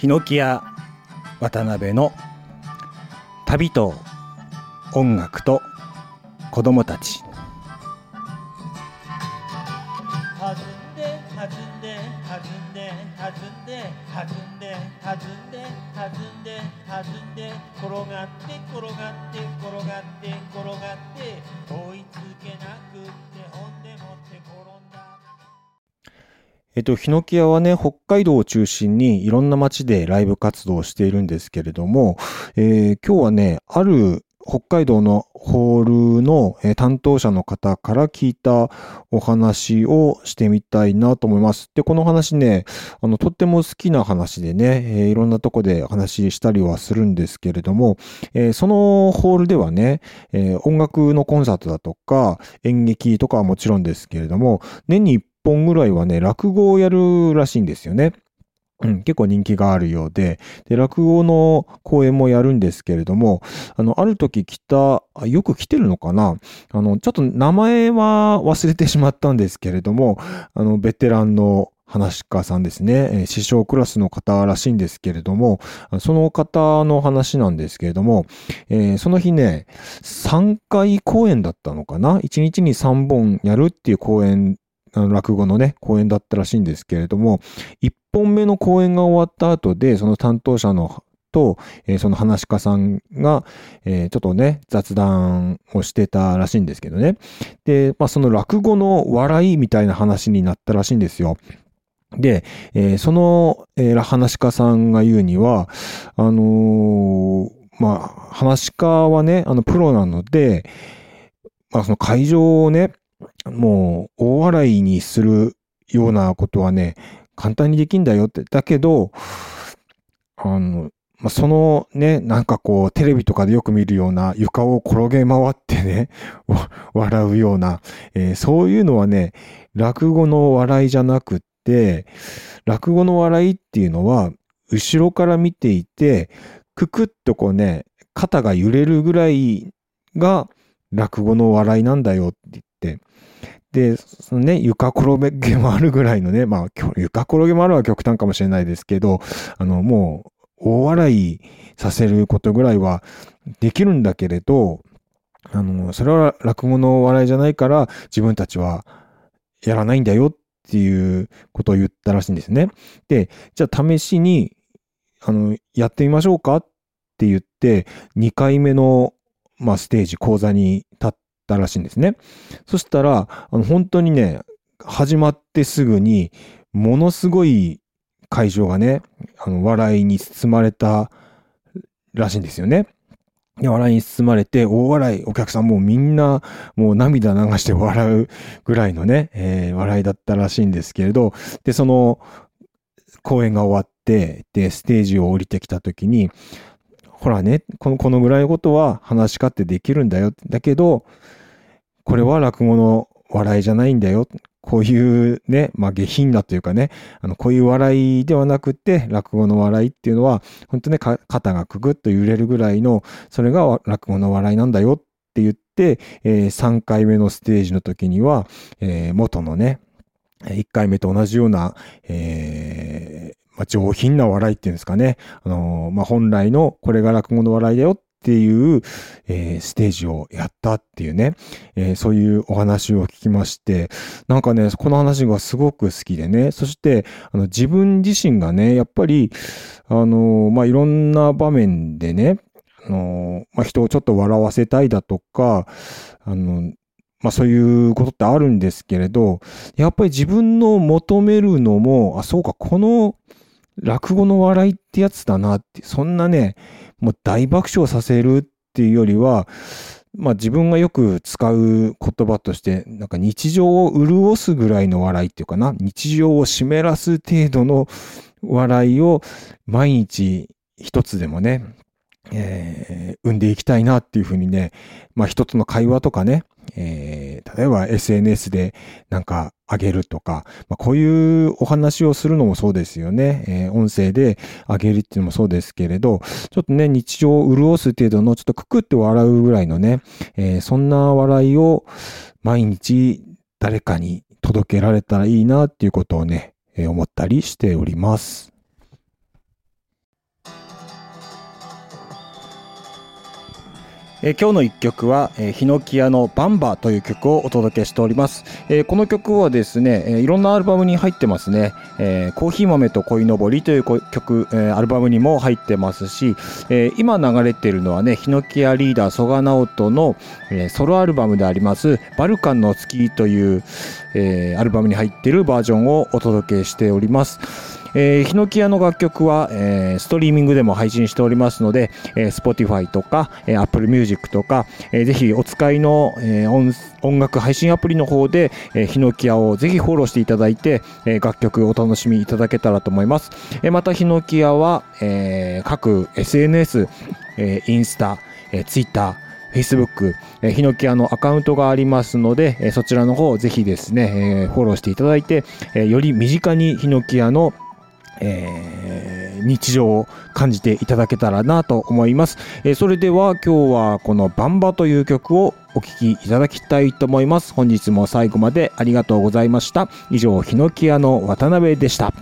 ヒノキ屋渡辺の旅と音楽と子供たち。弾んで弾んで弾んで弾んで弾んで弾んで弾んで弾んで転がって転がって転がって転がって追いつけなくってほんでもって転んだ。えっと、ヒノキ屋はね、北海道を中心にいろんな街でライブ活動をしているんですけれども、えー今日はね、ある北海道のホールの担当者の方から聞いたお話をしてみたいなと思います。で、この話ね、あの、とっても好きな話でね、えーいろんなとこで話したりはするんですけれども、えーそのホールではね、えー音楽のコンサートだとか、演劇とかはもちろんですけれども、年に1本ぐらいはね、落語をやるらしいんですよね。うん、結構人気があるようで、で、落語の公演もやるんですけれども、あの、ある時来た、よく来てるのかな？あの、ちょっと名前は忘れてしまったんですけれども、あの、ベテランの話し家さんですね、師匠クラスの方らしいんですけれども、その方の話なんですけれども、えーその日ね、3回公演だったのかな ?1 日に3本やるっていう公演、落語のね、公演だったらしいんですけれども、1本目の公演が終わった後で、その担当者のと、えーその話し家さんが、えーちょっとね、雑談をしてたらしいんですけどね。で、まあ、その落語の笑いみたいな話になったらしいんですよ。で、えーその、えー話し家さんが言うには、あのまあ、話し家はね、あの、プロなので、まあ、その会場をね、もう、大笑いにするようなことはね、簡単にできんだよって。だけど、あの、まあ、そのね、なんかこう、テレビとかでよく見るような床を転げ回ってね、笑うような、えーそういうのはね、落語の笑いじゃなくって、落語の笑いっていうのは、後ろから見ていて、くくっとこうね、肩が揺れるぐらいが落語の笑いなんだよって、で、そのね、床転げ回るぐらいのね、まあ、床転げ回るは極端かもしれないですけど、あの、もう、大笑いさせることぐらいはできるんだけれど、あの、それは落語の笑いじゃないから、自分たちはやらないんだよっていうことを言ったらしいんですね。で、じゃあ試しに、あの、やってみましょうかって言って、2回目の、まあ、ステージ、講座に立ったらしいんですね。そしたら、あの、本当にね、始まってすぐに、ものすごい会場がね、あの、笑いに包まれたらしいんですよね。で、笑いに包まれて、大笑い、お客さんもうみんな、もう涙流して笑うぐらいのね、えー笑いだったらしいんですけれど、で、その、公演が終わって、で、ステージを降りてきた時に、ほらね、この、このぐらいのことは話し家ってできるんだよ。だけど、これは落語の笑いじゃないんだよ。こういうね、まあ下品なというかね、あの、こういう笑いではなくて、落語の笑いっていうのは、本当ね、肩がくぐっと揺れるぐらいの、それが落語の笑いなんだよって言って、え3回目のステージの時には、えー元のね、1回目と同じような、えーまあ、上品な笑いっていうんですかね。あのまあ、本来のこれが落語の笑いだよっていう、えーステージをやったっていうね、えーそういうお話を聞きまして、なんかね、この話がすごく好きでね、そして、あの、自分自身がね、やっぱり、あのまあ、いろんな場面でね、あのまあ、人をちょっと笑わせたいだとか、あの、まあそういうことってあるんですけれど、やっぱり自分の求めるのも、あ、そうか、この落語の笑いってやつだなって、そんなね、もう大爆笑させるっていうよりは、まあ自分がよく使う言葉として、なんか日常を潤すぐらいの笑いっていうかな、日常を湿らす程度の笑いを毎日一つでもね、えー生んでいきたいなっていうふうにね、まあ一つの会話とかね、えー例えば SNS でなんかあげるとか、まあ、こういうお話をするのもそうですよね。えー音声であげるっていうのもそうですけれど、ちょっとね、日常を潤す程度のちょっとくくって笑うぐらいのね、えーそんな笑いを毎日誰かに届けられたらいいなっていうことをね、えー思ったりしております。今日の一曲は、ヒノキ屋のバンバという曲をお届けしております。この曲はですね、いろんなアルバムに入ってますね。コーヒー豆と恋のぼりという曲、アルバムにも入ってますし、今流れているのはね、ヒノキ屋リーダー曽我直人の、ソロアルバムであります、バルカンの月という、アルバムに入っているバージョンをお届けしております。えー、ヒノキ屋の楽曲は、えーストリーミングでも配信しておりますので、えー Spotify とか、えー Apple Music とか、えーぜひお使いの、えー音音楽配信アプリの方で、えーヒノキ屋をぜひフォローしていただいて、えー楽曲をお楽しみいただけたらと思います。えーまた、ヒノキ屋は、えー各 SNS、えーインスタ、えー、Twitter、Facebook、えー、ヒノキ屋のアカウントがありますので、えーそちらの方ぜひですね、えーフォローしていただいて、えーより身近にヒノキ屋のえー日常を感じていただけたらなと思います。えーそれでは今日はこのバンバという曲をお聴きいただきたいと思います。本日も最後までありがとうございました。以上、ヒノキ屋の渡辺でした。